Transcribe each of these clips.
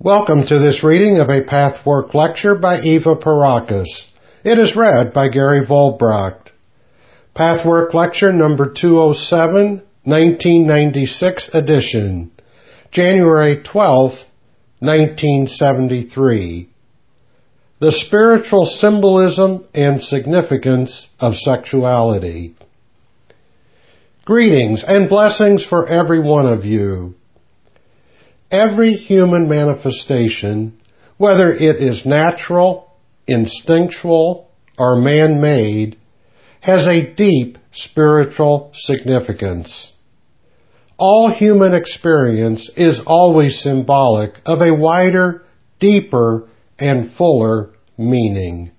Welcome to this reading of a Pathwork lecture by Eva Pierrakos. It is read by Gary Volbracht. Pathwork lecture number 207, 1996 edition, January 12, 1973. The spiritual symbolism and significance of sexuality. Greetings and blessings for every one of you. Every human manifestation, whether it is natural, instinctual, or man-made, has a deep spiritual significance. All human experience is always symbolic of a wider, deeper, and fuller meaning.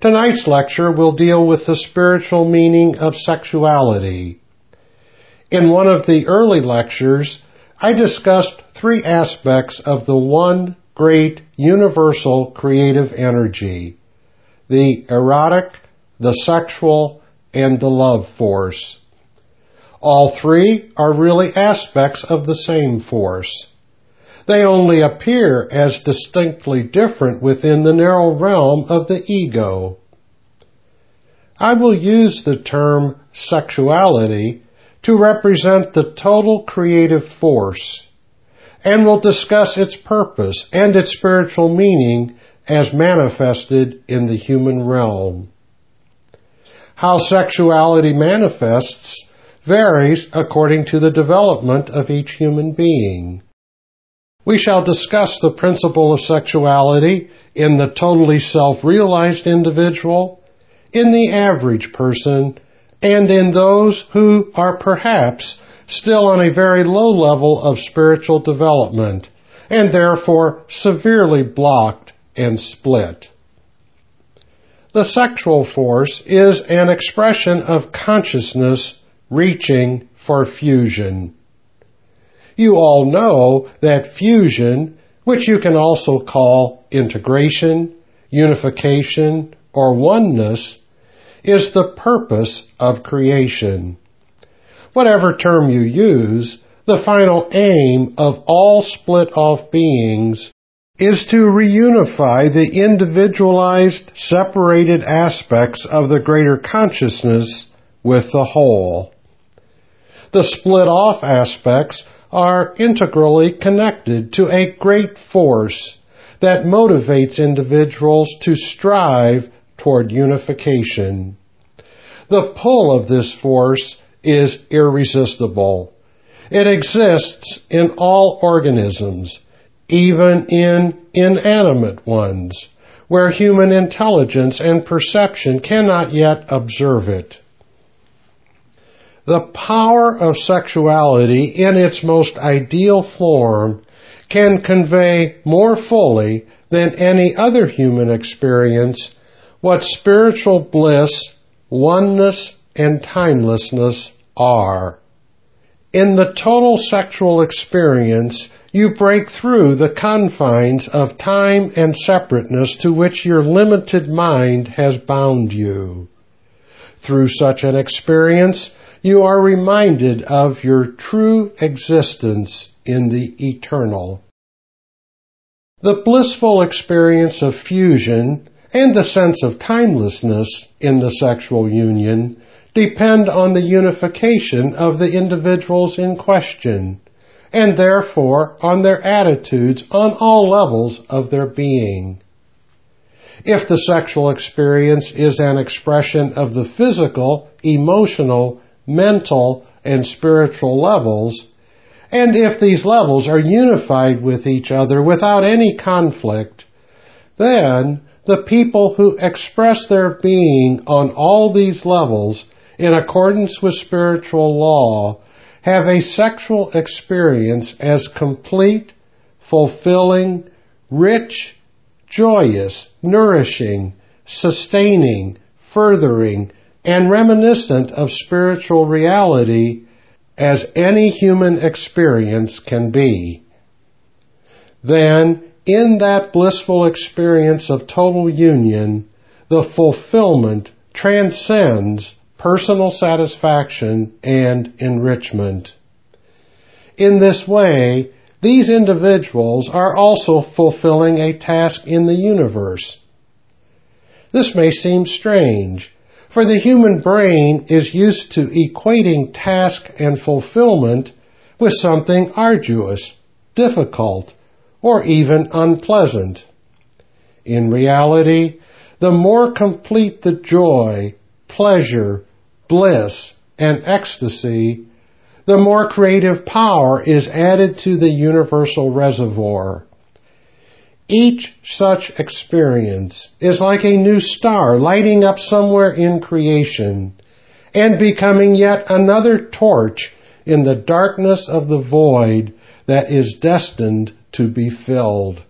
Tonight's lecture will deal with the spiritual meaning of sexuality. In one of the early lectures, I discussed three aspects of the one great universal creative energy the erotic, the sexual, and the love force. All three are really aspects of the same force. They only appear as distinctly different within the narrow realm of the ego. I will use the term sexuality to represent the total creative force and will discuss its purpose and its spiritual meaning as manifested in the human realm. How sexuality manifests varies according to the development of each human being. We shall discuss the principle of sexuality in the totally self-realized individual, in the average person, and in those who are perhaps still on a very low level of spiritual development and therefore severely blocked and split. The sexual force is an expression of consciousness reaching for fusion. You all know that fusion, which you can also call integration, unification, or oneness, is the purpose of creation. Whatever term you use, the final aim of all split off beings is to reunify the individualized, separated aspects of the greater consciousness with the whole. The split off aspects are integrally connected to a great force that motivates individuals to strive toward unification. The pull of this force is irresistible. It exists in all organisms, even in inanimate ones, where human intelligence and perception cannot yet observe it. The power of sexuality in its most ideal form can convey more fully than any other human experience what spiritual bliss, oneness, and timelessness are. In the total sexual experience, you break through the confines of time and separateness to which your limited mind has bound you. Through such an experience, you are reminded of your true existence in the eternal. The blissful experience of fusion and the sense of timelessness in the sexual union depend on the unification of the individuals in question, and therefore on their attitudes on all levels of their being. If the sexual experience is an expression of the physical, emotional, mental, and spiritual levels, and if these levels are unified with each other without any conflict, then the people who express their being on all these levels in accordance with spiritual law have a sexual experience as complete, fulfilling, rich, joyous, nourishing, sustaining, furthering, and reminiscent of spiritual reality as any human experience can be. Then, in that blissful experience of total union, the fulfillment transcends personal satisfaction and enrichment. In this way, these individuals are also fulfilling a task in the universe. This may seem strange, for the human brain is used to equating task and fulfillment with something arduous, difficult, or even unpleasant. In reality, the more complete the joy, pleasure, bliss, and ecstasy, the more creative power is added to the universal reservoir. Each such experience is like a new star lighting up somewhere in creation and becoming yet another torch in the darkness of the void that is destined to be filled.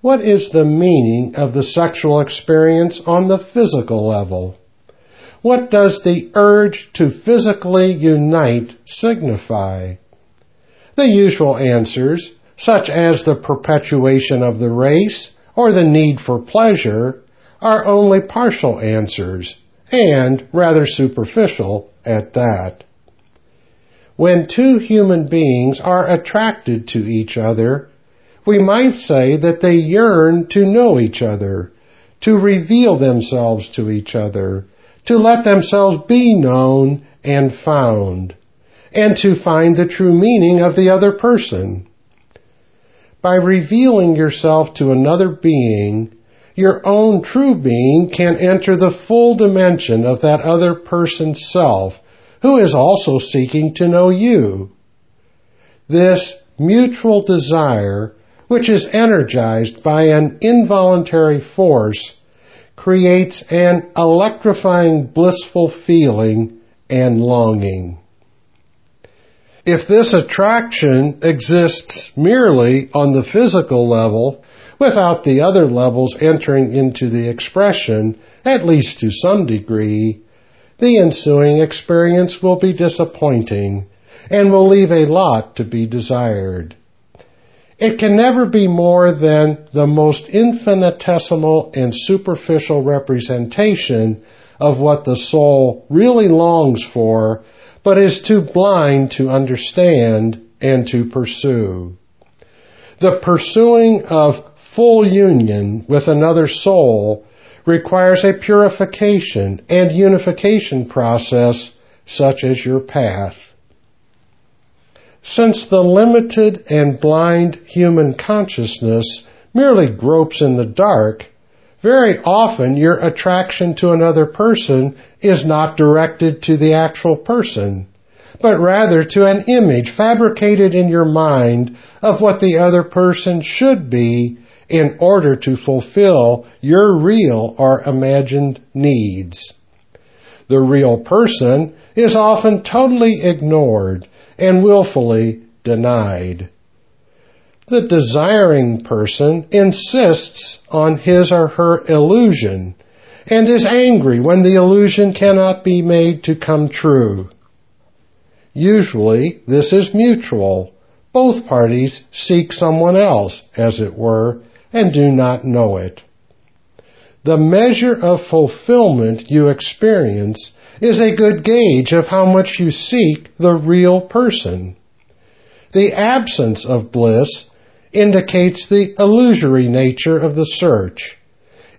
What is the meaning of the sexual experience on the physical level? What does the urge to physically unite signify? The usual answers, such as the perpetuation of the race or the need for pleasure, are only partial answers, and rather superficial at that. When two human beings are attracted to each other, we might say that they yearn to know each other, to reveal themselves to each other, to let themselves be known and found, and to find the true meaning of the other person. By revealing yourself to another being, your own true being can enter the full dimension of that other person's self who is also seeking to know you. This mutual desire, which is energized by an involuntary force, creates an electrifying blissful feeling and longing. If this attraction exists merely on the physical level, without the other levels entering into the expression, at least to some degree, the ensuing experience will be disappointing and will leave a lot to be desired. It can never be more than the most infinitesimal and superficial representation of what the soul really longs for, but is too blind to understand and to pursue. The pursuing of full union with another soul requires a purification and unification process such as your path. Since the limited and blind human consciousness merely gropes in the dark, very often your attraction to another person is not directed to the actual person, but rather to an image fabricated in your mind of what the other person should be in order to fulfill your real or imagined needs. The real person is often totally ignored and willfully denied. The desiring person insists on his or her illusion and is angry when the illusion cannot be made to come true. Usually, this is mutual. Both parties seek someone else, as it were, and do not know it. The measure of fulfillment you experience is a good gauge of how much you seek the real person. The absence of bliss indicates the illusory nature of the search.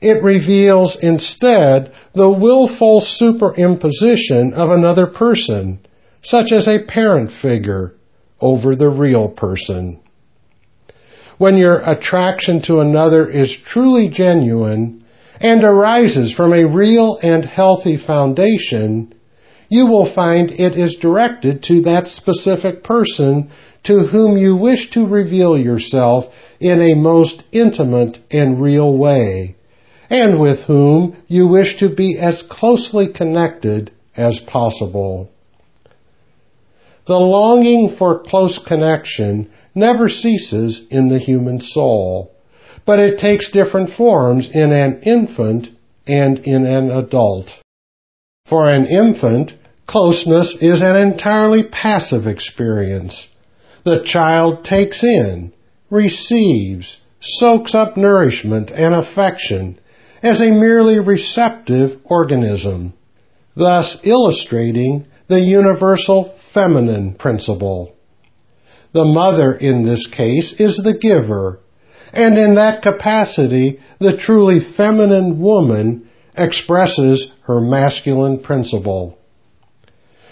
It reveals instead the willful superimposition of another person, such as a parent figure, over the real person when your attraction to another is truly genuine and arises from a real and healthy foundation, you will find it is directed to that specific person to whom you wish to reveal yourself in a most intimate and real way, and with whom you wish to be as closely connected as possible. The longing for close connection never ceases in the human soul, but it takes different forms in an infant and in an adult. For an infant, closeness is an entirely passive experience. The child takes in, receives, soaks up nourishment and affection as a merely receptive organism, thus illustrating the universal feminine principle. The mother in this case is the giver, and in that capacity, the truly feminine woman expresses her masculine principle.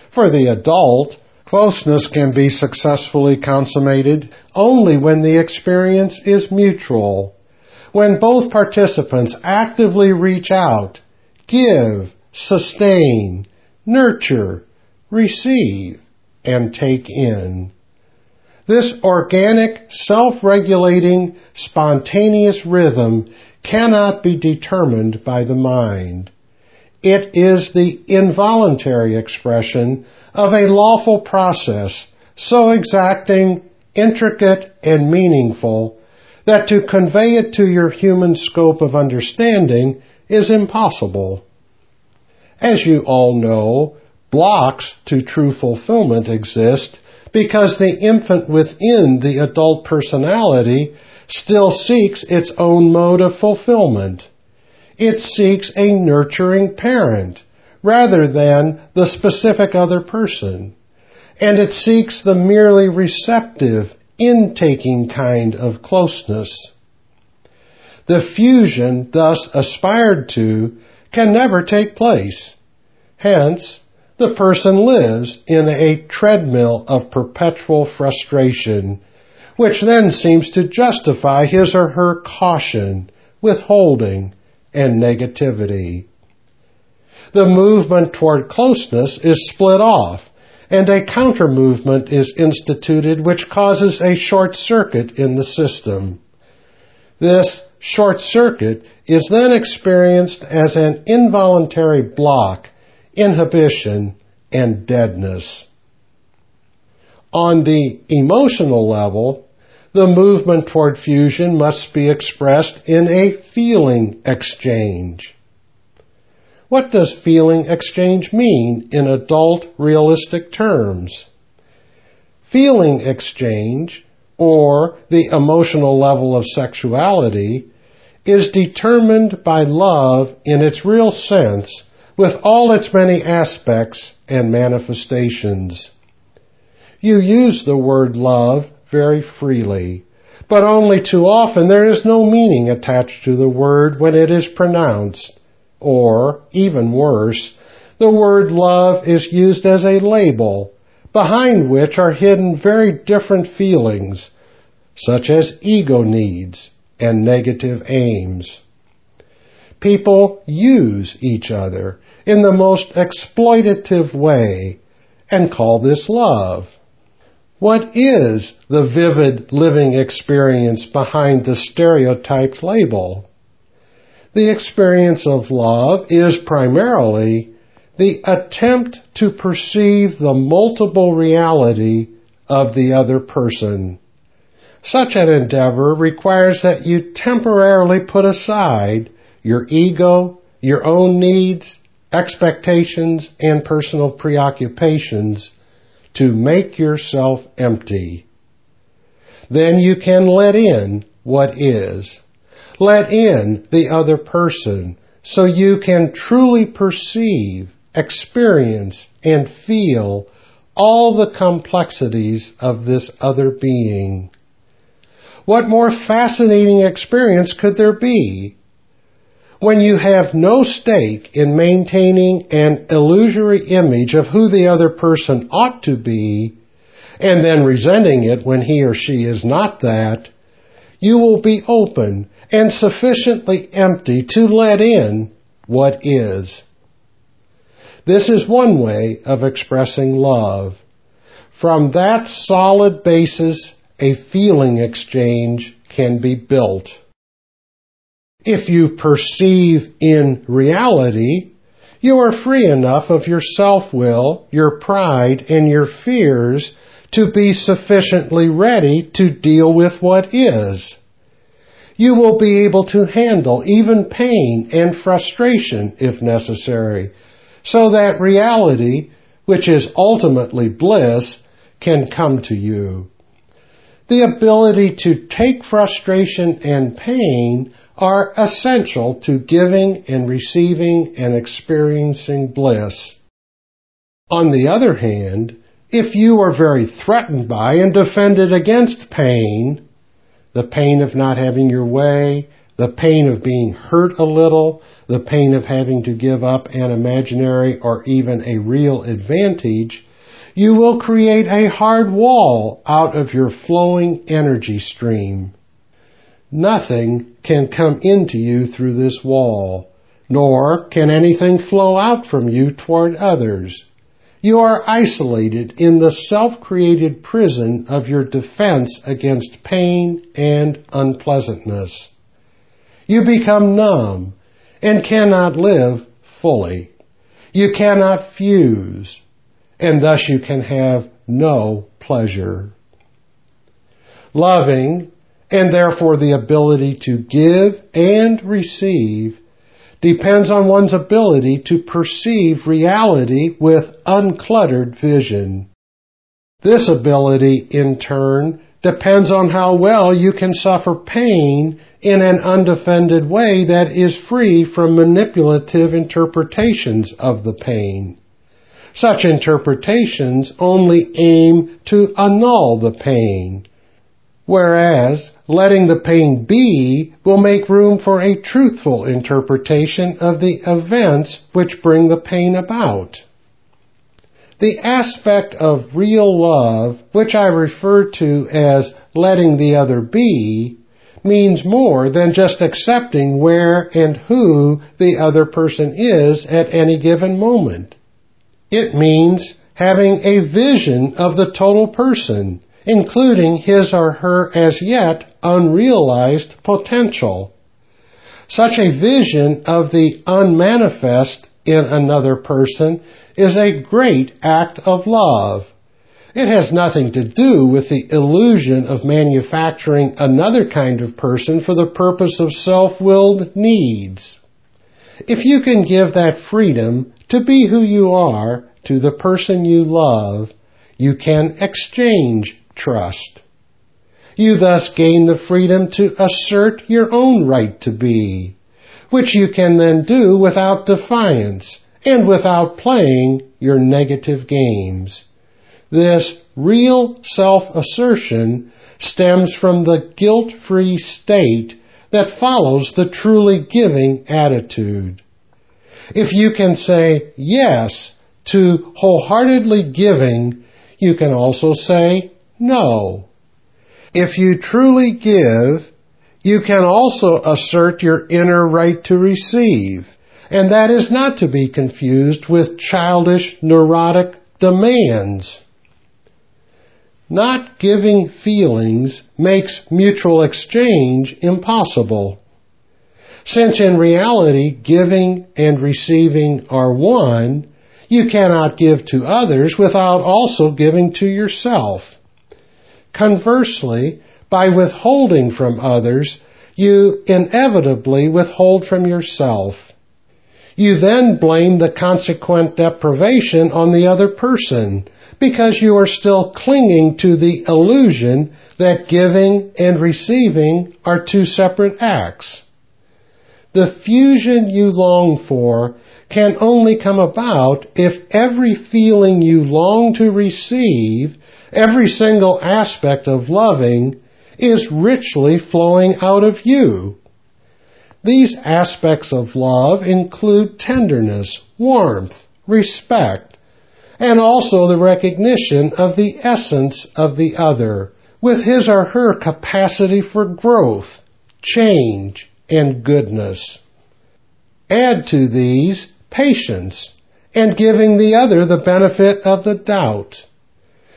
For the adult, closeness can be successfully consummated only when the experience is mutual, when both participants actively reach out, give, sustain, nurture, receive, and take in. This organic, self-regulating, spontaneous rhythm cannot be determined by the mind. It is the involuntary expression of a lawful process so exacting, intricate, and meaningful that to convey it to your human scope of understanding is impossible. As you all know, blocks to true fulfillment exist because the infant within the adult personality still seeks its own mode of fulfillment. It seeks a nurturing parent rather than the specific other person. And it seeks the merely receptive, intaking kind of closeness. The fusion thus aspired to can never take place. Hence, the person lives in a treadmill of perpetual frustration, which then seems to justify his or her caution, withholding, and negativity. The movement toward closeness is split off, and a counter movement is instituted which causes a short circuit in the system. This short circuit is then experienced as an involuntary block inhibition, and deadness. On the emotional level, the movement toward fusion must be expressed in a feeling exchange. What does feeling exchange mean in adult realistic terms? Feeling exchange, or the emotional level of sexuality, is determined by love in its real sense with all its many aspects and manifestations. You use the word love very freely, but only too often there is no meaning attached to the word when it is pronounced, or, even worse, the word love is used as a label, behind which are hidden very different feelings, such as ego needs and negative aims. People use each other in the most exploitative way and call this love. What is the vivid living experience behind the stereotyped label? The experience of love is primarily the attempt to perceive the multiple reality of the other person. Such an endeavor requires that you temporarily put aside your ego, your own needs, expectations, and personal preoccupations to make yourself empty. Then you can let in what is. Let in the other person so you can truly perceive, experience, and feel all the complexities of this other being. What more fascinating experience could there be when you have no stake in maintaining an illusory image of who the other person ought to be, and then resenting it when he or she is not that, you will be open and sufficiently empty to let in what is. This is one way of expressing love. From that solid basis, a feeling exchange can be built. If you perceive in reality, you are free enough of your self-will, your pride, and your fears to be sufficiently ready to deal with what is. You will be able to handle even pain and frustration if necessary, so that reality, which is ultimately bliss, can come to you. The ability to take frustration and pain are essential to giving and receiving and experiencing bliss. On the other hand, If you are very threatened by and defended against pain, the pain of not having your way, the pain of being hurt a little, the pain of having to give up an imaginary or even a real advantage, you will create a hard wall out of your flowing energy stream. Nothing can come into you through this wall, nor can anything flow out from you toward others. You are isolated in the self-created prison of your defense against pain and unpleasantness. You become numb and cannot live fully. You cannot fuse, and thus you can have no pleasure. Loving, and therefore the ability to give and receive, depends on one's ability to perceive reality with uncluttered vision. This ability, in turn, depends on how well you can suffer pain in an undefended way that is free from manipulative interpretations of the pain. Such interpretations only aim to annul the pain, whereas letting the pain be will make room for a truthful interpretation of the events which bring the pain about. The aspect of real love, which I refer to as letting the other be, means more than just accepting where and who the other person is at any given moment. It means having a vision of the total person, including his or her as yet unrealized potential. Such a vision of the unmanifest in another person is a great act of love. It has nothing to do with the illusion of manufacturing another kind of person for the purpose of self-willed needs. If you can give that freedom to be who you are to the person you love, you can exchange trust. You thus gain the freedom to assert your own right to be, which you can then do without defiance and without playing your negative games. This real self-assertion stems from the guilt-free state that follows the truly giving attitude. If you can say yes to wholeheartedly giving, you can also say no. If you truly give, you can also assert your inner right to receive and that is not to be confused with childish, neurotic demands. Not giving feelings makes mutual exchange impossible. Since in reality giving and receiving are one, you cannot give to others without also giving to yourself. Conversely, by withholding from others, you inevitably withhold from yourself. You then blame the consequent deprivation on the other person because you are still clinging to the illusion that giving and receiving are two separate acts. The fusion you long for can only come about if every feeling you long to receive, every single aspect of loving, is richly flowing out of you. These aspects of love include tenderness, warmth, respect, and also the recognition of the essence of the other with his or her capacity for growth, change, and goodness. Add to these patience and giving the other the benefit of the doubt.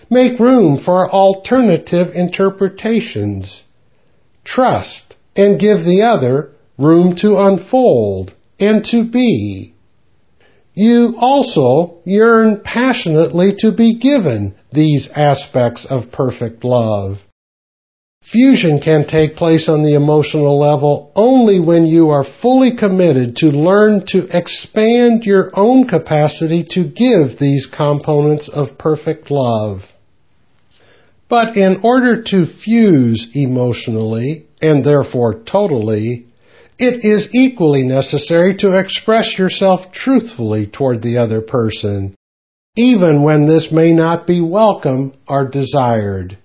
Make room for alternative interpretations. Trust and give the other room to unfold and to be. You also yearn passionately to be given these aspects of perfect love. Fusion can take place on the emotional level only when you are fully committed to learn to expand your own capacity to give these components of perfect love. But in order to fuse emotionally, and therefore totally, it is equally necessary to express yourself truthfully toward the other person, even when this may not be welcome or desired.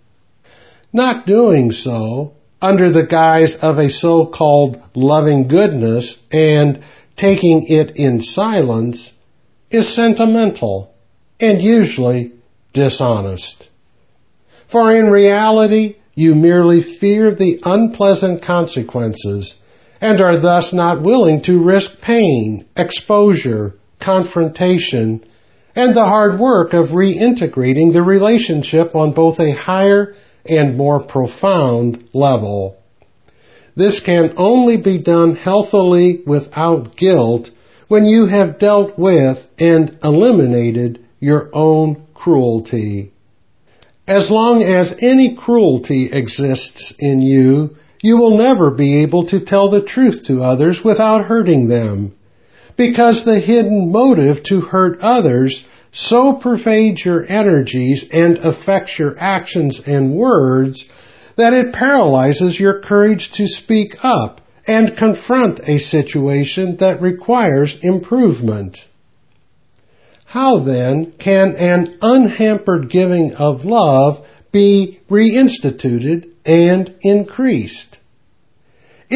Not doing so, under the guise of a so-called loving goodness and taking it in silence, is sentimental and usually dishonest. For in reality, you merely fear the unpleasant consequences and are thus not willing to risk pain, exposure, confrontation, and the hard work of reintegrating the relationship on both a higher and more profound level. This can only be done healthily without guilt when you have dealt with and eliminated your own cruelty. As long as any cruelty exists in you, you will never be able to tell the truth to others without hurting them. Because the hidden motive to hurt others so pervades your energies and affects your actions and words that it paralyzes your courage to speak up and confront a situation that requires improvement. How then can an unhampered giving of love be reinstituted and increased?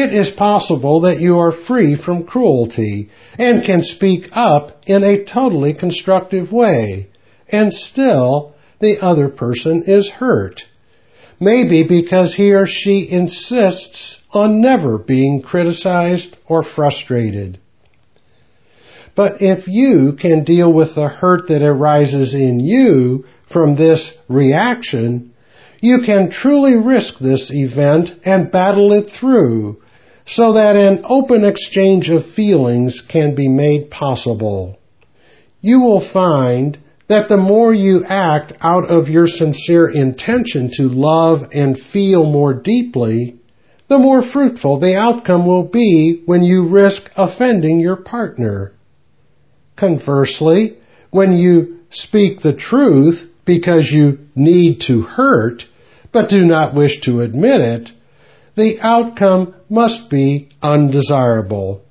It is possible that you are free from cruelty and can speak up in a totally constructive way, and still the other person is hurt. Maybe because he or she insists on never being criticized or frustrated. But if you can deal with the hurt that arises in you from this reaction, you can truly risk this event and battle it through so that an open exchange of feelings can be made possible. You will find that the more you act out of your sincere intention to love and feel more deeply, the more fruitful the outcome will be when you risk offending your partner. Conversely, when you speak the truth because you need to hurt, but do not wish to admit it, the outcome must be undesirable.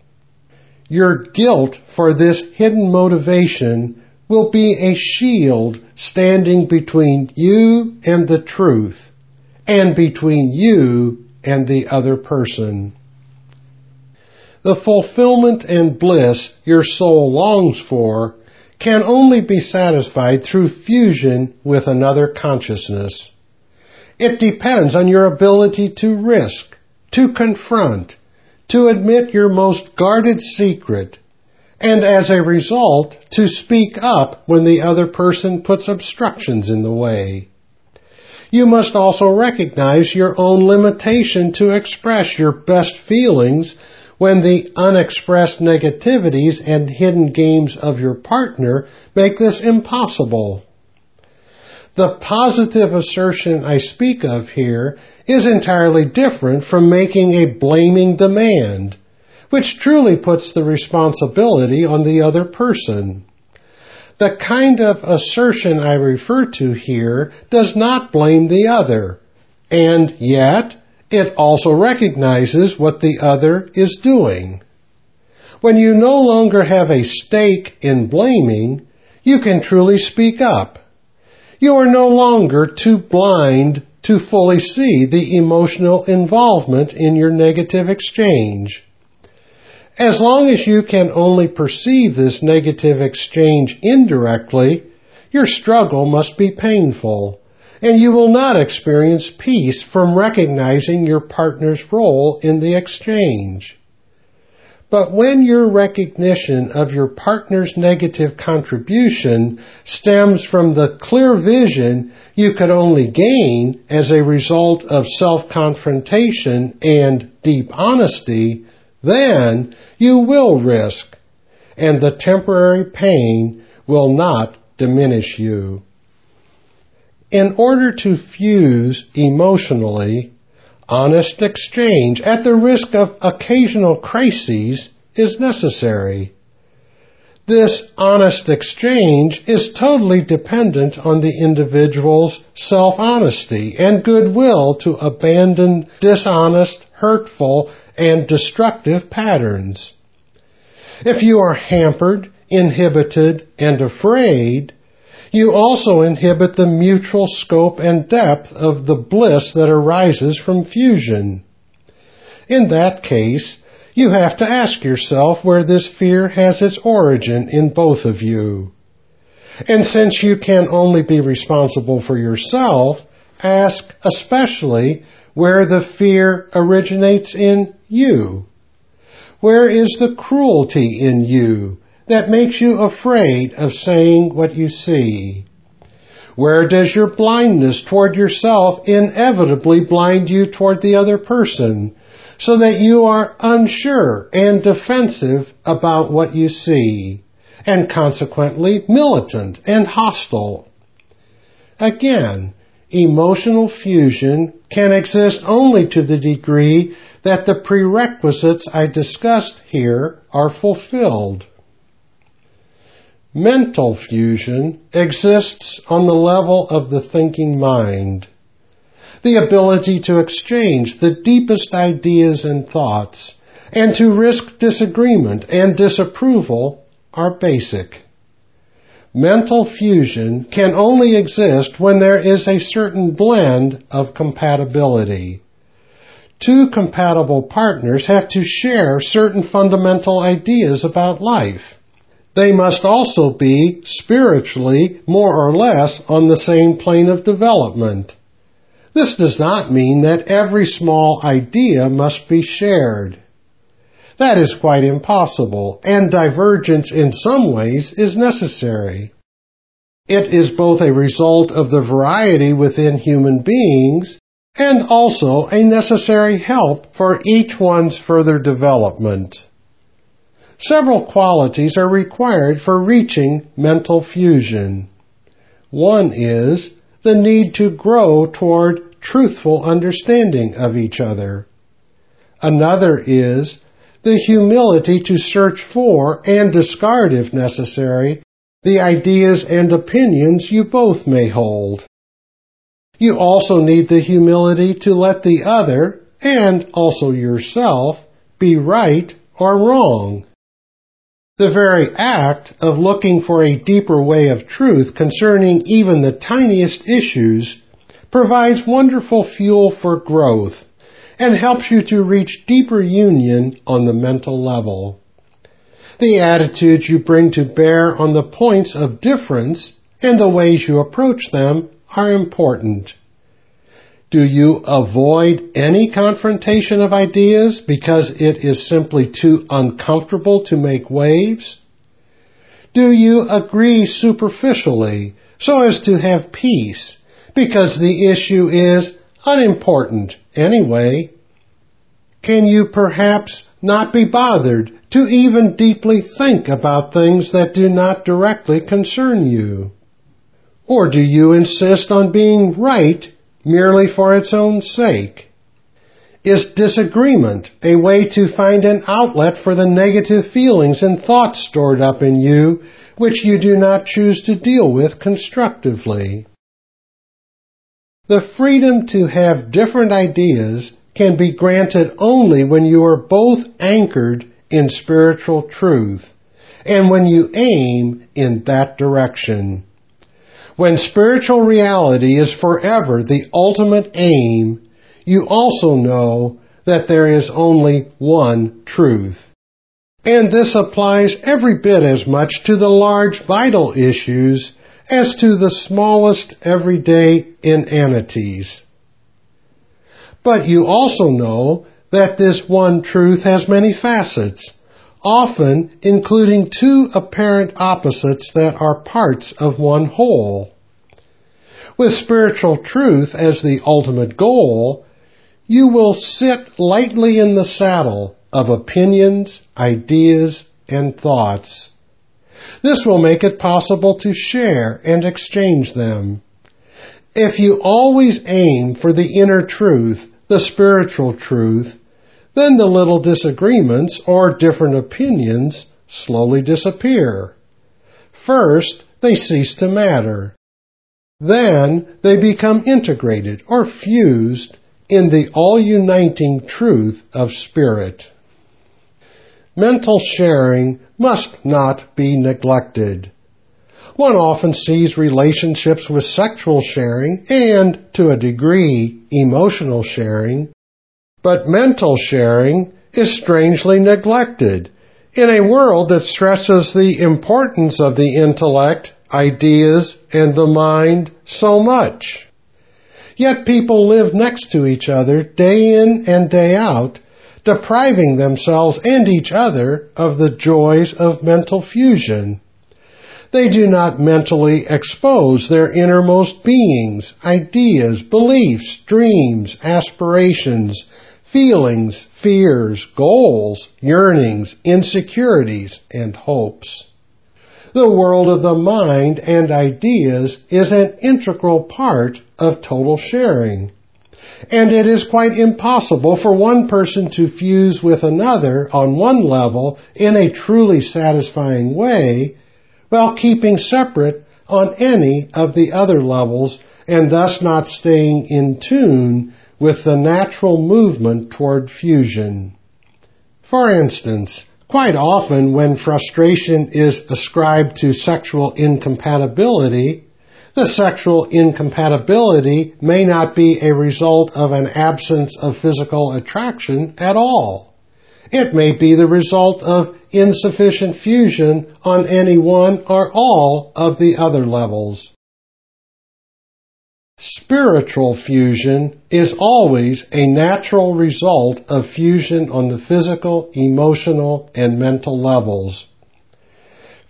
Your guilt for this hidden motivation will be a shield standing between you and the truth, and between you and the other person. The fulfillment and bliss your soul longs for can only be satisfied through fusion with another consciousness. It depends on your ability to risk, to confront, to admit your most guarded secret, and as a result, to speak up when the other person puts obstructions in the way. You must also recognize your own limitation to express your best feelings when the unexpressed negativities and hidden games of your partner make this impossible. The positive assertion I speak of here is entirely different from making a blaming demand, which truly puts the responsibility on the other person. The kind of assertion I refer to here does not blame the other, and yet it also recognizes what the other is doing. When you no longer have a stake in blaming, you can truly speak up you are no longer too blind to fully see the emotional involvement in your negative exchange. As long as you can only perceive this negative exchange indirectly, your struggle must be painful, and you will not experience peace from recognizing your partner's role in the exchange. But when your recognition of your partner's negative contribution stems from the clear vision you could only gain as a result of self-confrontation and deep honesty, then you will risk, and the temporary pain will not diminish you. In order to fuse emotionally, honest exchange at the risk of occasional crises is necessary. This honest exchange is totally dependent on the individual's self-honesty and goodwill to abandon dishonest, hurtful, and destructive patterns. If you are hampered, inhibited, and afraid, You also inhibit the mutual scope and depth of the bliss that arises from fusion. In that case, you have to ask yourself where this fear has its origin in both of you. And since you can only be responsible for yourself, ask especially where the fear originates in you. Where is the cruelty in you that makes you afraid of saying what you see? Where does your blindness toward yourself inevitably blind you toward the other person so that you are unsure and defensive about what you see and consequently militant and hostile? Again, emotional fusion can exist only to the degree that the prerequisites I discussed here are fulfilled. Mental fusion exists on the level of the thinking mind. The ability to exchange the deepest ideas and thoughts and to risk disagreement and disapproval are basic. Mental fusion can only exist when there is a certain blend of compatibility. Two compatible partners have to share certain fundamental ideas about life. They must also be spiritually more or less on the same plane of development. This does not mean that every small idea must be shared. That is quite impossible, and divergence in some ways is necessary. It is both a result of the variety within human beings and also a necessary help for each one's further development. Several qualities are required for reaching mental fusion. One is the need to grow toward truthful understanding of each other. Another is the humility to search for and discard, if necessary, the ideas and opinions you both may hold. You also need the humility to let the other, and also yourself, be right or wrong. The very act of looking for a deeper way of truth concerning even the tiniest issues provides wonderful fuel for growth and helps you to reach deeper union on the mental level. The attitudes you bring to bear on the points of difference and the ways you approach them are important. Do you avoid any confrontation of ideas because it is simply too uncomfortable to make waves? Do you agree superficially so as to have peace because the issue is unimportant anyway? Can you perhaps not be bothered to even deeply think about things that do not directly concern you? Or do you insist on being right merely for its own sake? Is disagreement a way to find an outlet for the negative feelings and thoughts stored up in you which you do not choose to deal with constructively? The freedom to have different ideas can be granted only when you are both anchored in spiritual truth and when you aim in that direction. When spiritual reality is forever the ultimate aim, you also know that there is only one truth. And this applies every bit as much to the large vital issues as to the smallest everyday inanities. But you also know that this one truth has many facets, often including two apparent opposites that are parts of one whole. With spiritual truth as the ultimate goal, you will sit lightly in the saddle of opinions, ideas, and thoughts. This will make it possible to share and exchange them. If you always aim for the inner truth, the spiritual truth, then the little disagreements or different opinions slowly disappear. First, they cease to matter. Then they become integrated or fused in the all-uniting truth of spirit. Mental sharing must not be neglected. One often sees relationships with sexual sharing and, to a degree, emotional sharing, but mental sharing is strangely neglected in a world that stresses the importance of the intellect, ideas, and the mind so much. Yet people live next to each other day in and day out, depriving themselves and each other of the joys of mental fusion. They do not mentally expose their innermost beings, ideas, beliefs, dreams, aspirations, feelings, fears, goals, yearnings, insecurities, and hopes. The world of the mind and ideas is an integral part of total sharing. And it is quite impossible for one person to fuse with another on one level in a truly satisfying way while keeping separate on any of the other levels and thus not staying in tune with the natural movement toward fusion. For instance, quite often when frustration is ascribed to sexual incompatibility, the sexual incompatibility may not be a result of an absence of physical attraction at all. It may be the result of insufficient fusion on any one or all of the other levels. Spiritual fusion is always a natural result of fusion on the physical, emotional, and mental levels.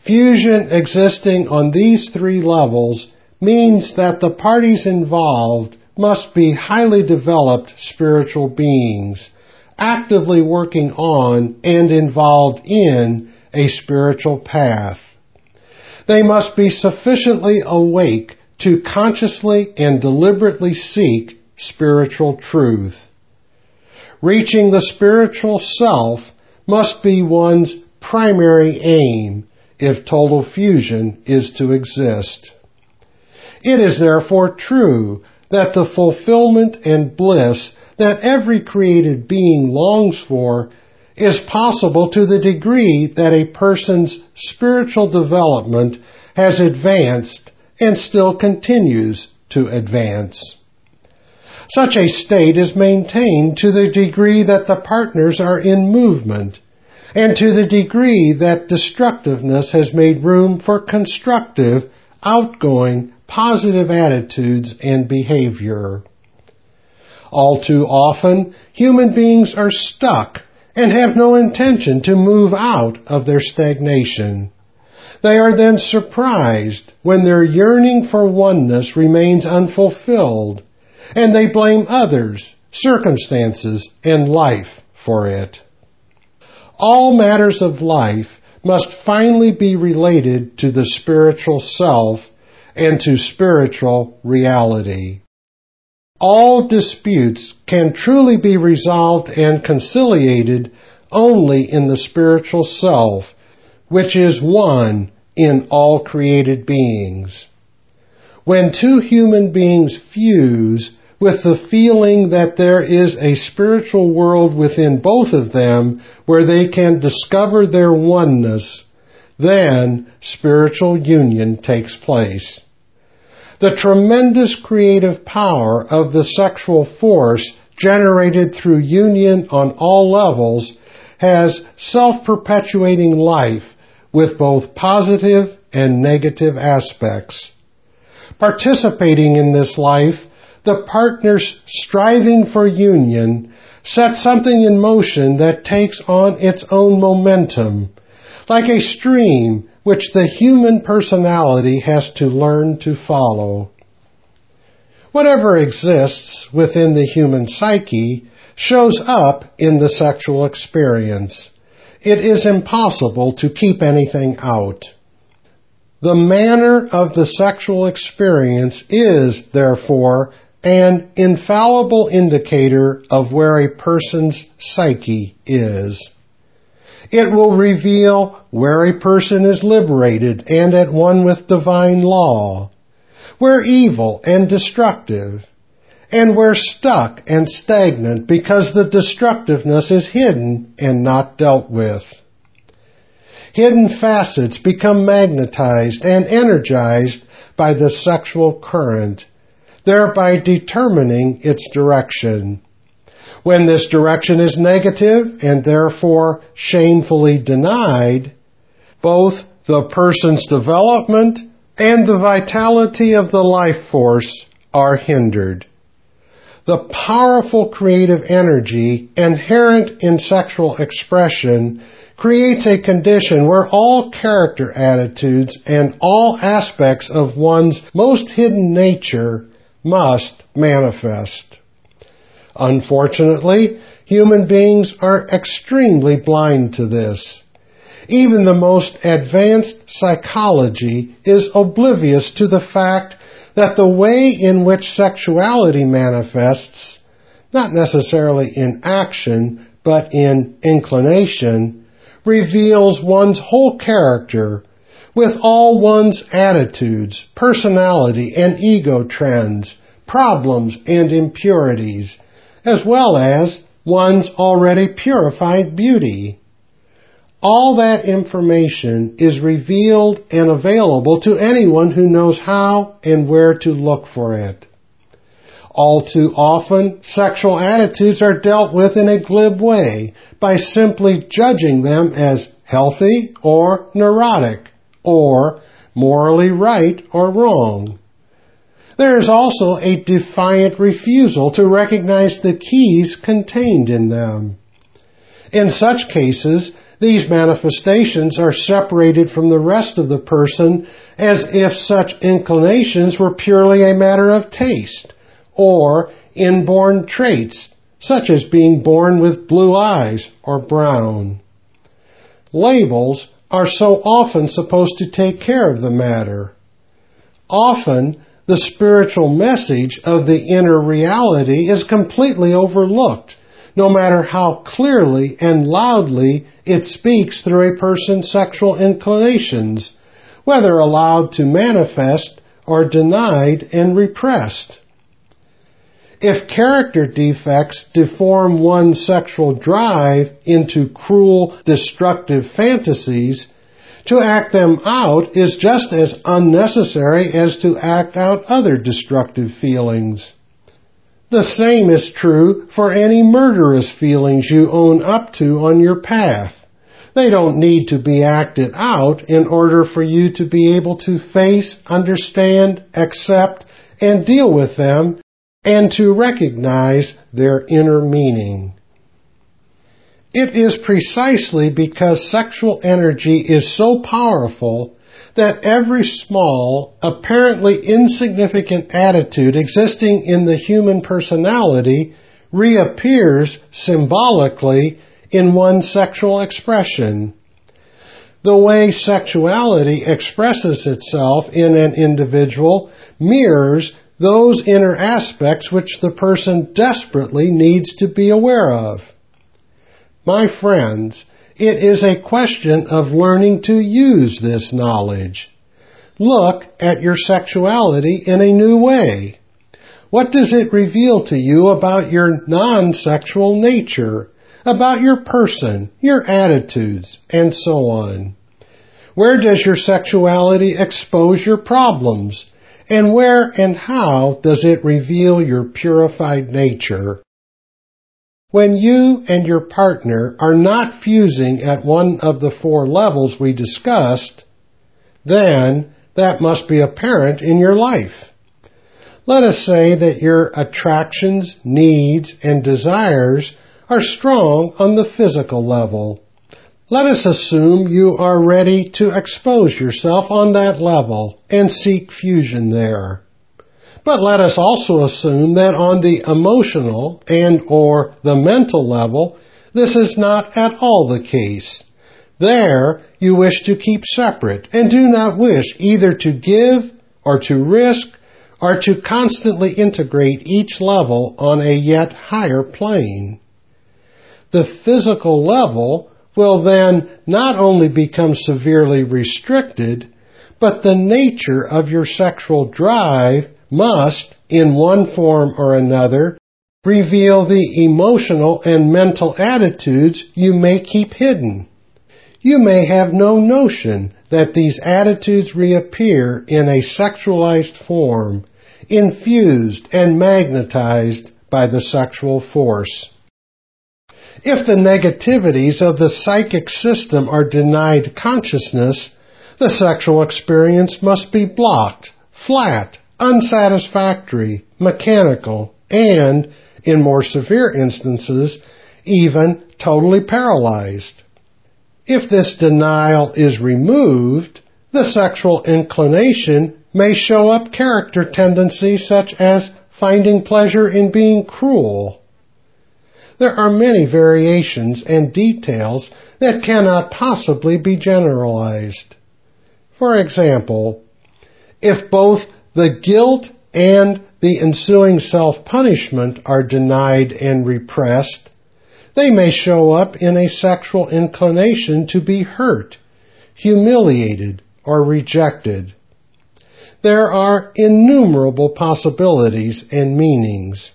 Fusion existing on these three levels means that the parties involved must be highly developed spiritual beings, actively working on and involved in a spiritual path. They must be sufficiently awake to consciously and deliberately seek spiritual truth. Reaching the spiritual self must be one's primary aim if total fusion is to exist. It is therefore true that the fulfillment and bliss that every created being longs for is possible to the degree that a person's spiritual development has advanced and still continues to advance. Such a state is maintained to the degree that the partners are in movement and to the degree that destructiveness has made room for constructive, outgoing, positive attitudes and behavior. All too often, human beings are stuck and have no intention to move out of their stagnation. They are then surprised when their yearning for oneness remains unfulfilled, and they blame others, circumstances, and life for it. All matters of life must finally be related to the spiritual self and to spiritual reality. All disputes can truly be resolved and conciliated only in the spiritual self which is one in all created beings. When two human beings fuse with the feeling that there is a spiritual world within both of them where they can discover their oneness, then spiritual union takes place. The tremendous creative power of the sexual force generated through union on all levels has self-perpetuating life with both positive and negative aspects. Participating in this life, the partners striving for union set something in motion that takes on its own momentum, like a stream which the human personality has to learn to follow. Whatever exists within the human psyche shows up in the sexual experience it is impossible to keep anything out. The manner of the sexual experience is, therefore, an infallible indicator of where a person's psyche is. It will reveal where a person is liberated and at one with divine law, where evil and destructive, and we're stuck and stagnant because the destructiveness is hidden and not dealt with. hidden facets become magnetized and energized by the sexual current, thereby determining its direction. When this direction is negative and therefore shamefully denied, both the person's development and the vitality of the life force are hindered. The powerful creative energy inherent in sexual expression creates a condition where all character attitudes and all aspects of one's most hidden nature must manifest. Unfortunately, human beings are extremely blind to this. Even the most advanced psychology is oblivious to the fact that the way in which sexuality manifests, not necessarily in action, but in inclination, reveals one's whole character with all one's attitudes, personality, and ego trends, problems and impurities, as well as one's already purified beauty. All that information is revealed and available to anyone who knows how and where to look for it. All too often, sexual attitudes are dealt with in a glib way by simply judging them as healthy or neurotic or morally right or wrong. There is also a defiant refusal to recognize the keys contained in them. In such cases, these manifestations are separated from the rest of the person as if such inclinations were purely a matter of taste or inborn traits, such as being born with blue eyes or brown. Labels are so often supposed to take care of the matter. Often, the spiritual message of the inner reality is completely overlooked, no matter how clearly and loudly it speaks through a person's sexual inclinations, whether allowed to manifest or denied and repressed. If character defects deform one's sexual drive into cruel, destructive fantasies, to act them out is just as unnecessary as to act out other destructive feelings. The same is true for any murderous feelings you own up to on your path. They don't need to be acted out in order for you to be able to face, understand, accept, and deal with them and to recognize their inner meaning. It is precisely because sexual energy is so powerful that every small, apparently insignificant attitude existing in the human personality reappears symbolically in one's sexual expression. The way sexuality expresses itself in an individual mirrors those inner aspects which the person desperately needs to be aware of. My friends, it is a question of learning to use this knowledge. Look at your sexuality in a new way. What does it reveal to you about your non-sexual nature, about your person, your attitudes, and so on? Where does your sexuality expose your problems? And where and how does it reveal your purified nature? When you and your partner are not fusing at one of the four levels we discussed, then that must be apparent in your life. Let us say that your attractions, needs, and desires are strong on the physical level. Let us assume you are ready to expose yourself on that level and seek fusion there. But let us also assume that on the emotional and or the mental level, this is not at all the case. There, you wish to keep separate and do not wish either to give or to risk or to constantly integrate each level on a yet higher plane. The physical level will then not only become severely restricted, but the nature of your sexual drive must, in one form or another, reveal the emotional and mental attitudes you may keep hidden. you may have no notion that these attitudes reappear in a sexualized form, infused and magnetized by the sexual force. If the negativities of the psychic system are denied consciousness, the sexual experience must be blocked, flat, unsatisfactory, mechanical, and, in more severe instances, even totally paralyzed. If this denial is removed, the sexual inclination may show up character tendencies such as finding pleasure in being cruel. There are many variations and details that cannot possibly be generalized. For example, if both the guilt and the ensuing self-punishment are denied and repressed, they may show up in a sexual inclination to be hurt, humiliated, or rejected. There are innumerable possibilities and meanings.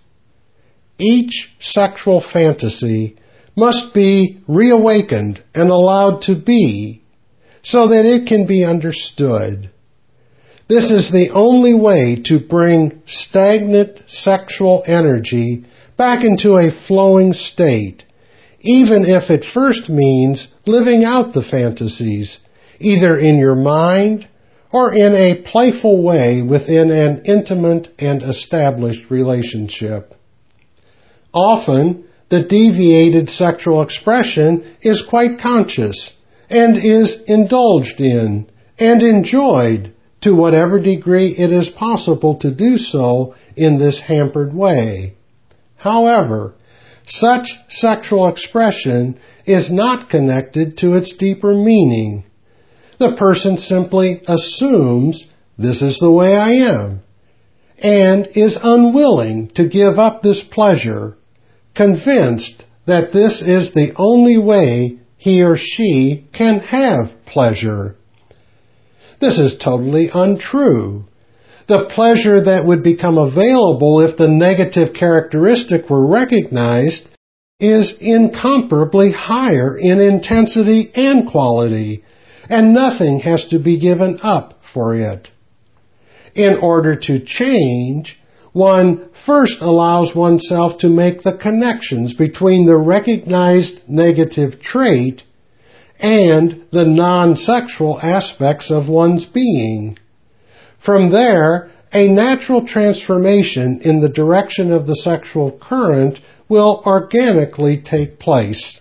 Each sexual fantasy must be reawakened and allowed to be so that it can be understood. This is the only way to bring stagnant sexual energy back into a flowing state, even if it first means living out the fantasies, either in your mind or in a playful way within an intimate and established relationship. Often, the deviated sexual expression is quite conscious and is indulged in and enjoyed to whatever degree it is possible to do so in this hampered way. However, such sexual expression is not connected to its deeper meaning. The person simply assumes this is the way I am and is unwilling to give up this pleasure, convinced that this is the only way he or she can have pleasure. This is totally untrue. The pleasure that would become available if the negative characteristic were recognized is incomparably higher in intensity and quality, and nothing has to be given up for it. In order to change, one first allows oneself to make the connections between the recognized negative trait and the non-sexual aspects of one's being. From there, a natural transformation in the direction of the sexual current will organically take place.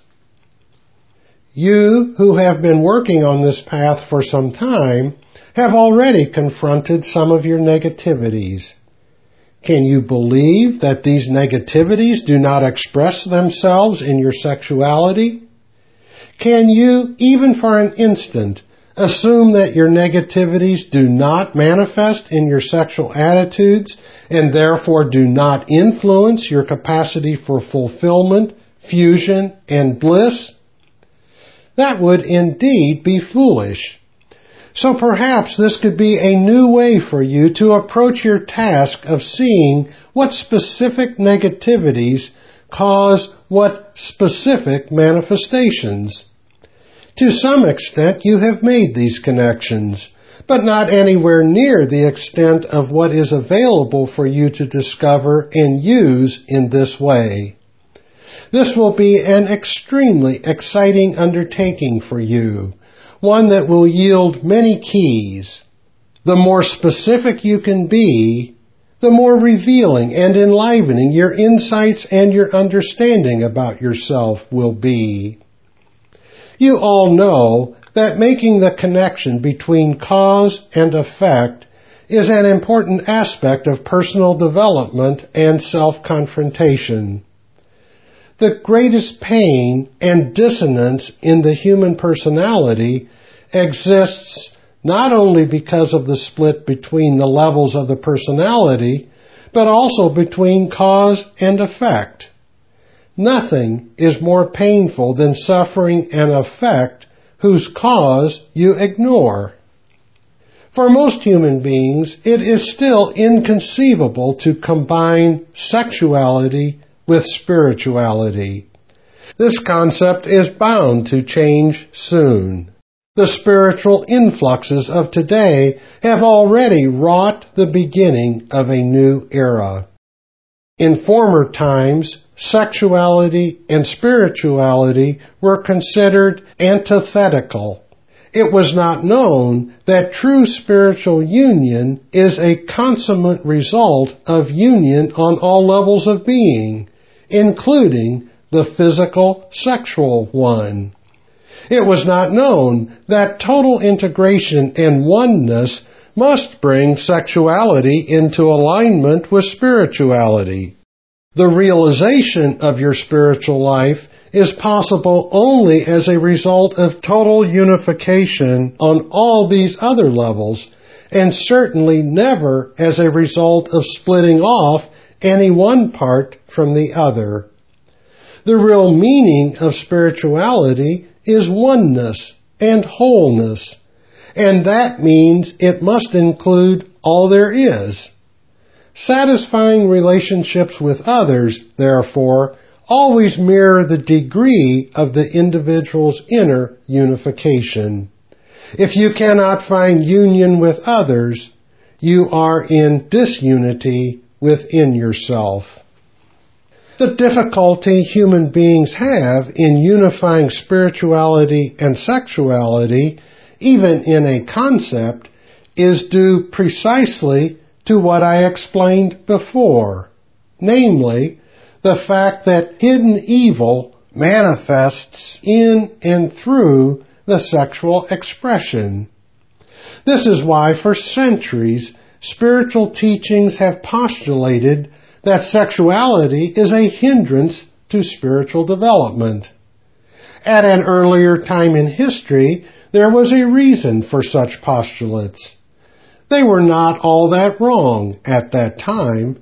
You who have been working on this path for some time have already confronted some of your negativities. Can you believe that these negativities do not express themselves in your sexuality? Can you, even for an instant, assume that your negativities do not manifest in your sexual attitudes and therefore do not influence your capacity for fulfillment, fusion, and bliss? That would indeed be foolish. So perhaps this could be a new way for you to approach your task of seeing what specific negativities cause what specific manifestations. To some extent, you have made these connections, but not anywhere near the extent of what is available for you to discover and use in this way. This will be an extremely exciting undertaking for you, one that will yield many keys. The more specific you can be, the more revealing and enlivening your insights and your understanding about yourself will be. You all know that making the connection between cause and effect is an important aspect of personal development and self-confrontation. The greatest pain and dissonance in the human personality exists not only because of the split between the levels of the personality, but also between cause and effect. Nothing is more painful than suffering an effect whose cause you ignore. For most human beings, it is still inconceivable to combine sexuality with spirituality. This concept is bound to change soon. The spiritual influxes of today have already wrought the beginning of a new era. In former times, sexuality and spirituality were considered antithetical. It was not known that true spiritual union is a consummate result of union on all levels of being, including the physical sexual one. It was not known that total integration and oneness must bring sexuality into alignment with spirituality. The realization of your spiritual life is possible only as a result of total unification on all these other levels, and certainly never as a result of splitting off any one part from the other. The real meaning of spirituality is oneness and wholeness, and that means it must include all there is. Satisfying relationships with others, therefore, always mirror the degree of the individual's inner unification. If you cannot find union with others, you are in disunity within yourself. The difficulty human beings have in unifying spirituality and sexuality, even in a concept, is due precisely to what I explained before, namely, the fact that hidden evil manifests in and through the sexual expression. This is why for centuries spiritual teachings have postulated that sexuality is a hindrance to spiritual development. At an earlier time in history, there was a reason for such postulates. They were not all that wrong at that time.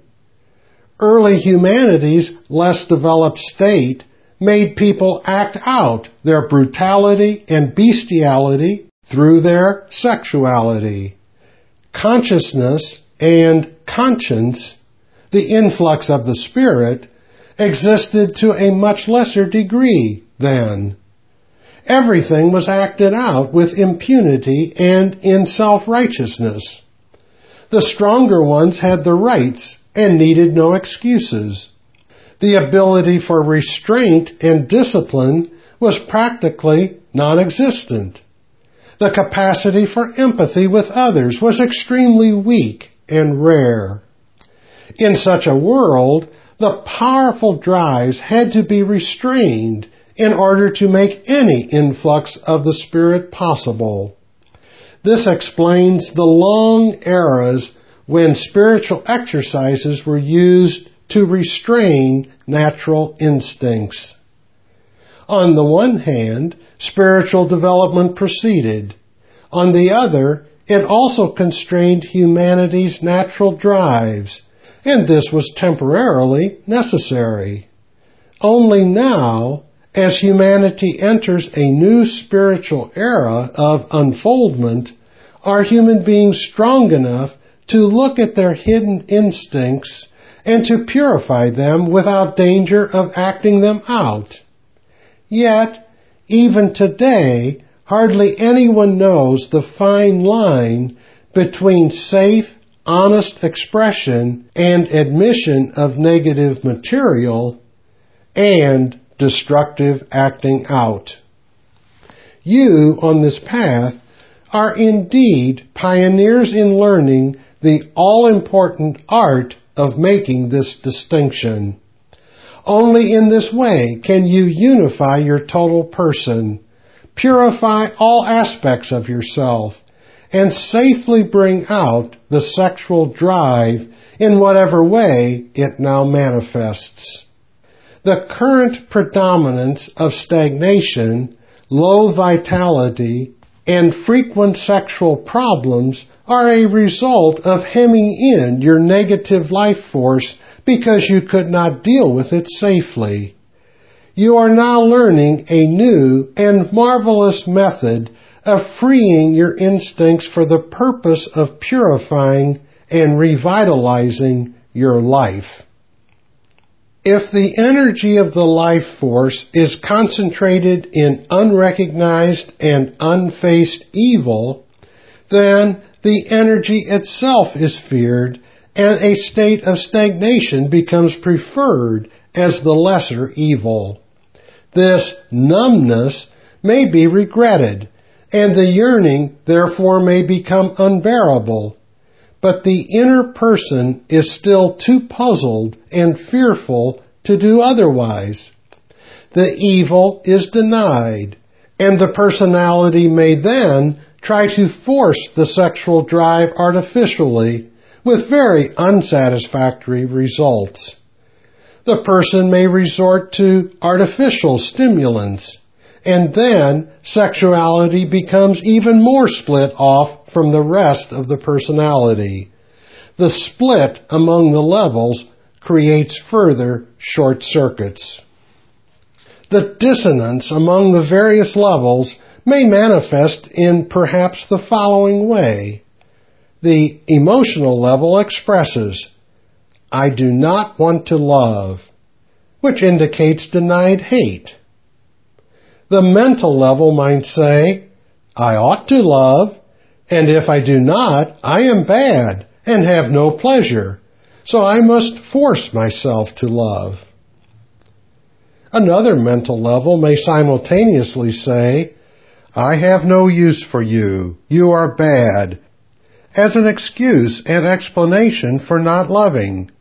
Early humanity's less developed state made people act out their brutality and bestiality through their sexuality. Consciousness and conscience, the influx of the spirit, existed to a much lesser degree then. Everything was acted out with impunity and in self-righteousness. The stronger ones had the rights and needed no excuses. The ability for restraint and discipline was practically non-existent. The capacity for empathy with others was extremely weak and rare. In such a world, the powerful drives had to be restrained in order to make any influx of the Spirit possible. This explains the long eras when spiritual exercises were used to restrain natural instincts. On the one hand, spiritual development proceeded. On the other, it also constrained humanity's natural drives, and this was temporarily necessary. Only now, as humanity enters a new spiritual era of unfoldment, are human beings strong enough to look at their hidden instincts and to purify them without danger of acting them out. Yet, even today, hardly anyone knows the fine line between safe, honest expression and admission of negative material and destructive acting out. You, on this path, are indeed pioneers in learning the all-important art of making this distinction. Only in this way can you unify your total person, purify all aspects of yourself, and safely bring out the sexual drive in whatever way it now manifests. The current predominance of stagnation, low vitality, and frequent sexual problems are a result of hemming in your negative life force because you could not deal with it safely. You are now learning a new and marvelous method of freeing your instincts for the purpose of purifying and revitalizing your life. If the energy of the life force is concentrated in unrecognized and unfaced evil, then the energy itself is feared and a state of stagnation becomes preferred as the lesser evil. This numbness may be regretted, and the yearning therefore may become unbearable. But the inner person is still too puzzled and fearful to do otherwise. The evil is denied, and the personality may then try to force the sexual drive artificially with very unsatisfactory results. The person may resort to artificial stimulants, and then sexuality becomes even more split off from the rest of the personality. The split among the levels creates further short circuits. The dissonance among the various levels may manifest in perhaps the following way. The emotional level expresses, I do not want to love, which indicates denied hate. The mental level might say, I ought to love, and if I do not, I am bad and have no pleasure, so I must force myself to love. Another mental level may simultaneously say, I have no use for you, you are bad, as an excuse and explanation for not loving.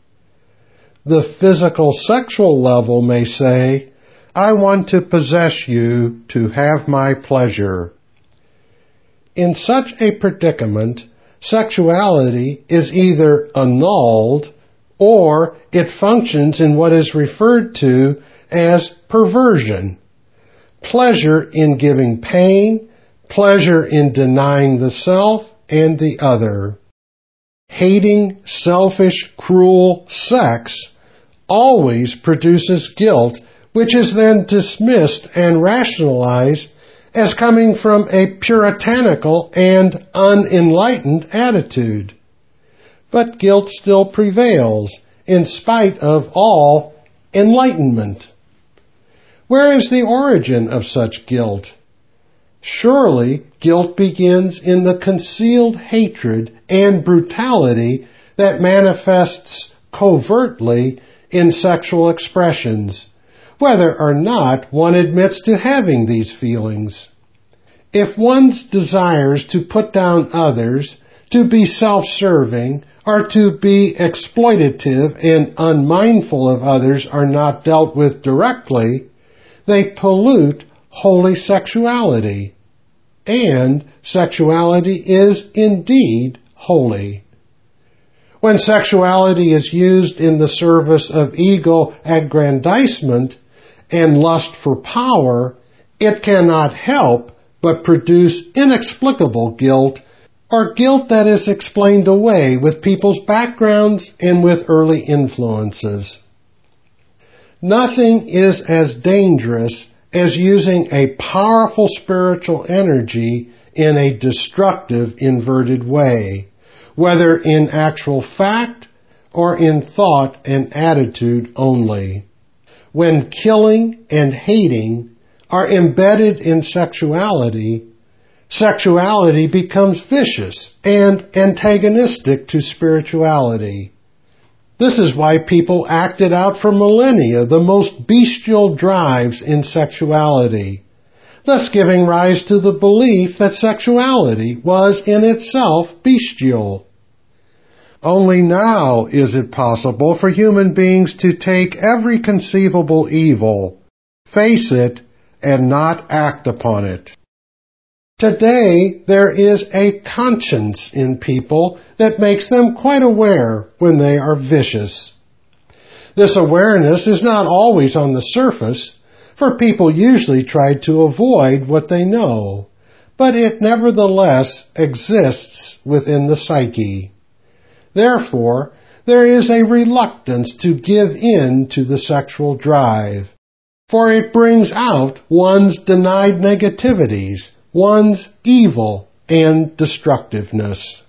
The physical sexual level may say, I want to possess you to have my pleasure. In such a predicament, sexuality is either annulled or it functions in what is referred to as perversion. Pleasure in giving pain, pleasure in denying the self and the other. Hating selfish, cruel sex always produces guilt which is then dismissed and rationalized as coming from a puritanical and unenlightened attitude. But guilt still prevails in spite of all enlightenment. Where is the origin of such guilt? Surely guilt begins in the concealed hatred and brutality that manifests covertly in sexual expressions whether or not one admits to having these feelings. If one's desires to put down others, to be self-serving, or to be exploitative and unmindful of others are not dealt with directly, they pollute holy sexuality. And sexuality is indeed holy. When sexuality is used in the service of ego aggrandizement, and lust for power, it cannot help but produce inexplicable guilt or guilt that is explained away with people's backgrounds and with early influences. Nothing is as dangerous as using a powerful spiritual energy in a destructive, inverted way, whether in actual fact or in thought and attitude only when killing and hating are embedded in sexuality, sexuality becomes vicious and antagonistic to spirituality. This is why people acted out for millennia the most bestial drives in sexuality, thus giving rise to the belief that sexuality was in itself bestial. Only now is it possible for human beings to take every conceivable evil, face it, and not act upon it. Today, there is a conscience in people that makes them quite aware when they are vicious. This awareness is not always on the surface, for people usually try to avoid what they know, but it nevertheless exists within the psyche. Therefore, there is a reluctance to give in to the sexual drive, for it brings out one's denied negativities, one's evil and destructiveness.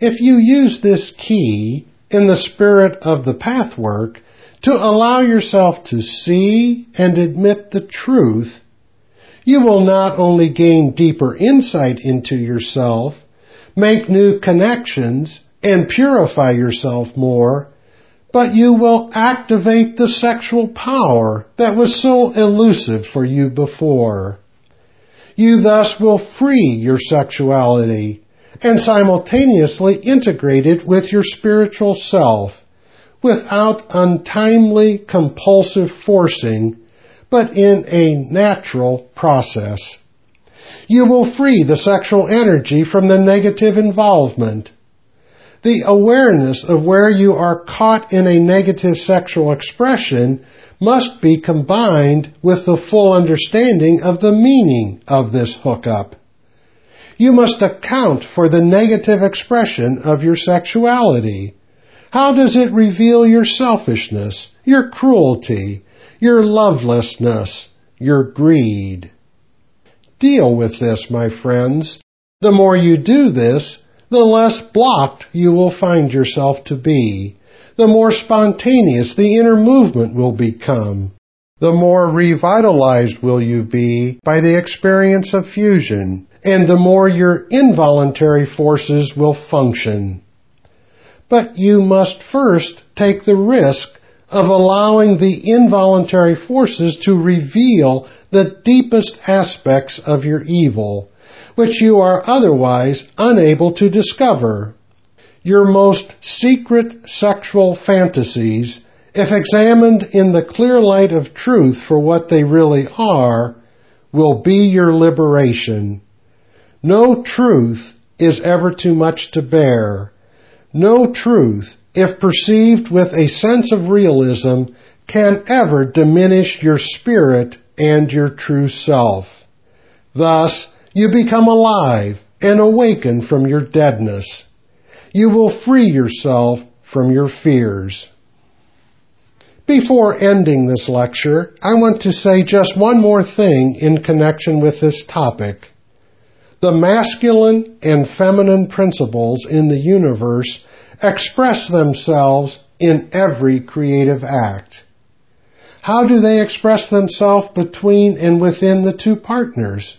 If you use this key in the spirit of the pathwork to allow yourself to see and admit the truth, you will not only gain deeper insight into yourself, make new connections, and purify yourself more, but you will activate the sexual power that was so elusive for you before. You thus will free your sexuality and simultaneously integrate it with your spiritual self without untimely compulsive forcing, but in a natural process. You will free the sexual energy from the negative involvement the awareness of where you are caught in a negative sexual expression must be combined with the full understanding of the meaning of this hookup. You must account for the negative expression of your sexuality. How does it reveal your selfishness, your cruelty, your lovelessness, your greed? Deal with this, my friends. The more you do this, the less blocked you will find yourself to be. The more spontaneous the inner movement will become. The more revitalized will you be by the experience of fusion, and the more your involuntary forces will function. But you must first take the risk of allowing the involuntary forces to reveal the deepest aspects of your evil which you are otherwise unable to discover. Your most secret sexual fantasies, if examined in the clear light of truth for what they really are, will be your liberation. No truth is ever too much to bear. No truth, if perceived with a sense of realism, can ever diminish your spirit and your true self. Thus, you become alive and awaken from your deadness. You will free yourself from your fears. Before ending this lecture, I want to say just one more thing in connection with this topic. The masculine and feminine principles in the universe express themselves in every creative act. How do they express themselves between and within the two partners?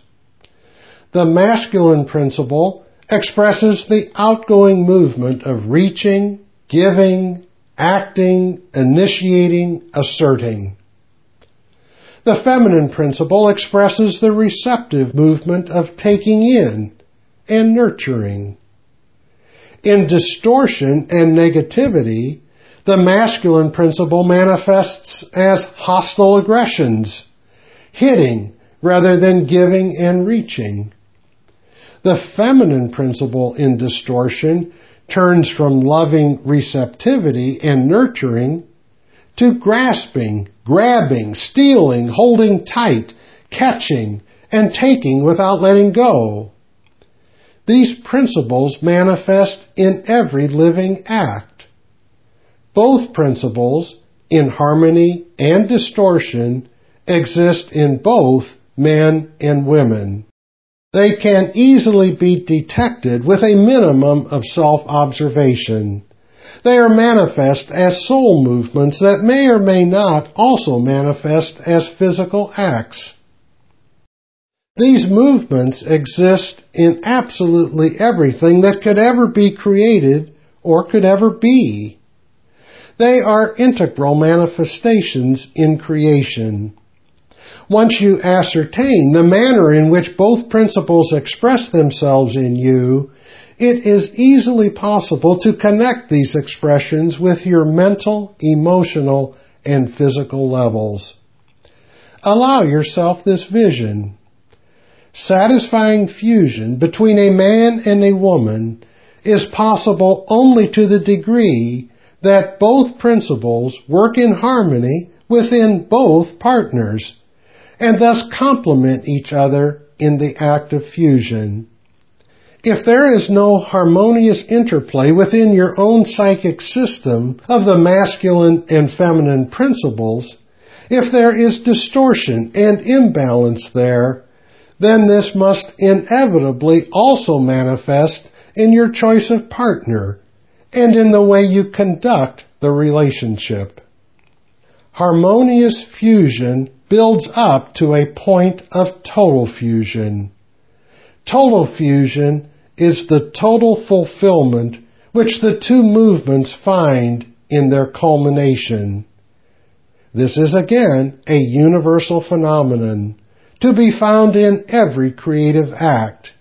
The masculine principle expresses the outgoing movement of reaching, giving, acting, initiating, asserting. The feminine principle expresses the receptive movement of taking in and nurturing. In distortion and negativity, the masculine principle manifests as hostile aggressions, hitting rather than giving and reaching. The feminine principle in distortion turns from loving receptivity and nurturing to grasping, grabbing, stealing, holding tight, catching, and taking without letting go. These principles manifest in every living act. Both principles, in harmony and distortion, exist in both men and women. They can easily be detected with a minimum of self-observation. They are manifest as soul movements that may or may not also manifest as physical acts. These movements exist in absolutely everything that could ever be created or could ever be. They are integral manifestations in creation once you ascertain the manner in which both principles express themselves in you, it is easily possible to connect these expressions with your mental, emotional, and physical levels. Allow yourself this vision. Satisfying fusion between a man and a woman is possible only to the degree that both principles work in harmony within both partners and thus complement each other in the act of fusion. If there is no harmonious interplay within your own psychic system of the masculine and feminine principles, if there is distortion and imbalance there, then this must inevitably also manifest in your choice of partner and in the way you conduct the relationship. Harmonious fusion builds up to a point of total fusion. Total fusion is the total fulfillment which the two movements find in their culmination. This is again a universal phenomenon to be found in every creative act,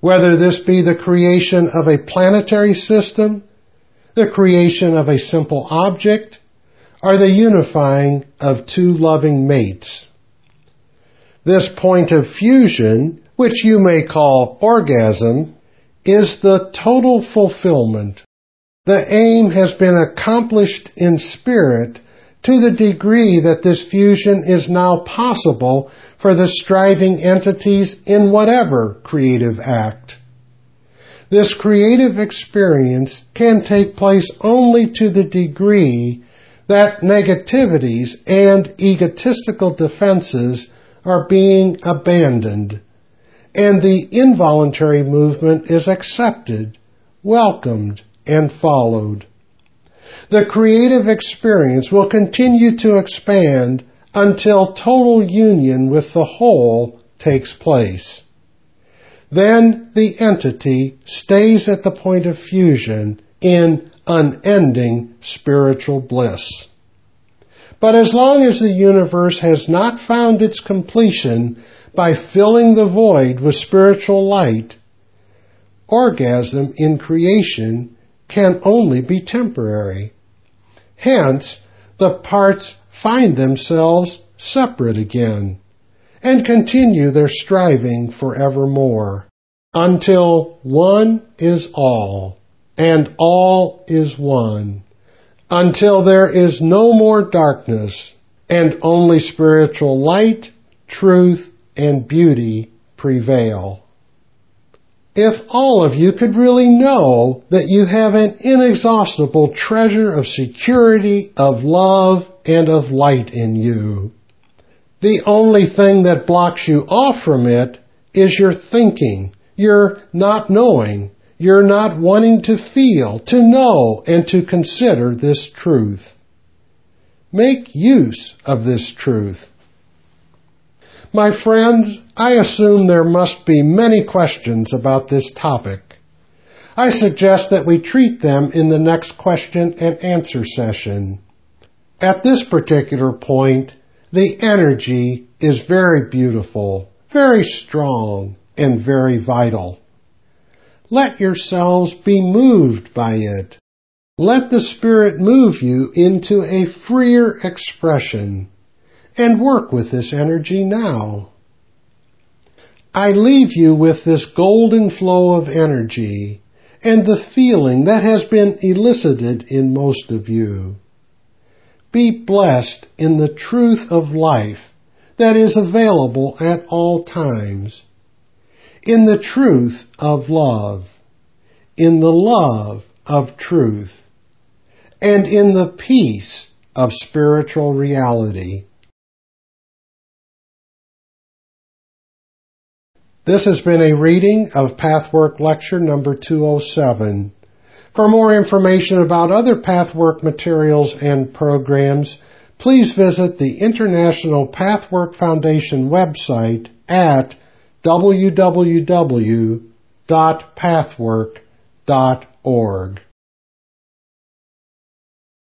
whether this be the creation of a planetary system, the creation of a simple object, or the unifying of two loving mates. This point of fusion, which you may call orgasm, is the total fulfillment. The aim has been accomplished in spirit to the degree that this fusion is now possible for the striving entities in whatever creative act. This creative experience can take place only to the degree that negativities and egotistical defenses are being abandoned and the involuntary movement is accepted, welcomed, and followed. The creative experience will continue to expand until total union with the whole takes place. Then the entity stays at the point of fusion in unending spiritual bliss. But as long as the universe has not found its completion by filling the void with spiritual light, orgasm in creation can only be temporary. Hence, the parts find themselves separate again and continue their striving forevermore until one is all and all is one until there is no more darkness and only spiritual light, truth, and beauty prevail. If all of you could really know that you have an inexhaustible treasure of security, of love, and of light in you, the only thing that blocks you off from it is your thinking, your not knowing, your not wanting to feel, to know, and to consider this truth. Make use of this truth. My friends, I assume there must be many questions about this topic. I suggest that we treat them in the next question and answer session. At this particular point, the energy is very beautiful, very strong, and very vital. Let yourselves be moved by it. Let the Spirit move you into a freer expression and work with this energy now. I leave you with this golden flow of energy and the feeling that has been elicited in most of you. Be blessed in the truth of life that is available at all times, in the truth of love, in the love of truth, and in the peace of spiritual reality. This has been a reading of Pathwork Lecture number 207. For more information about other Pathwork materials and programs, please visit the International Pathwork Foundation website at www.pathwork.org.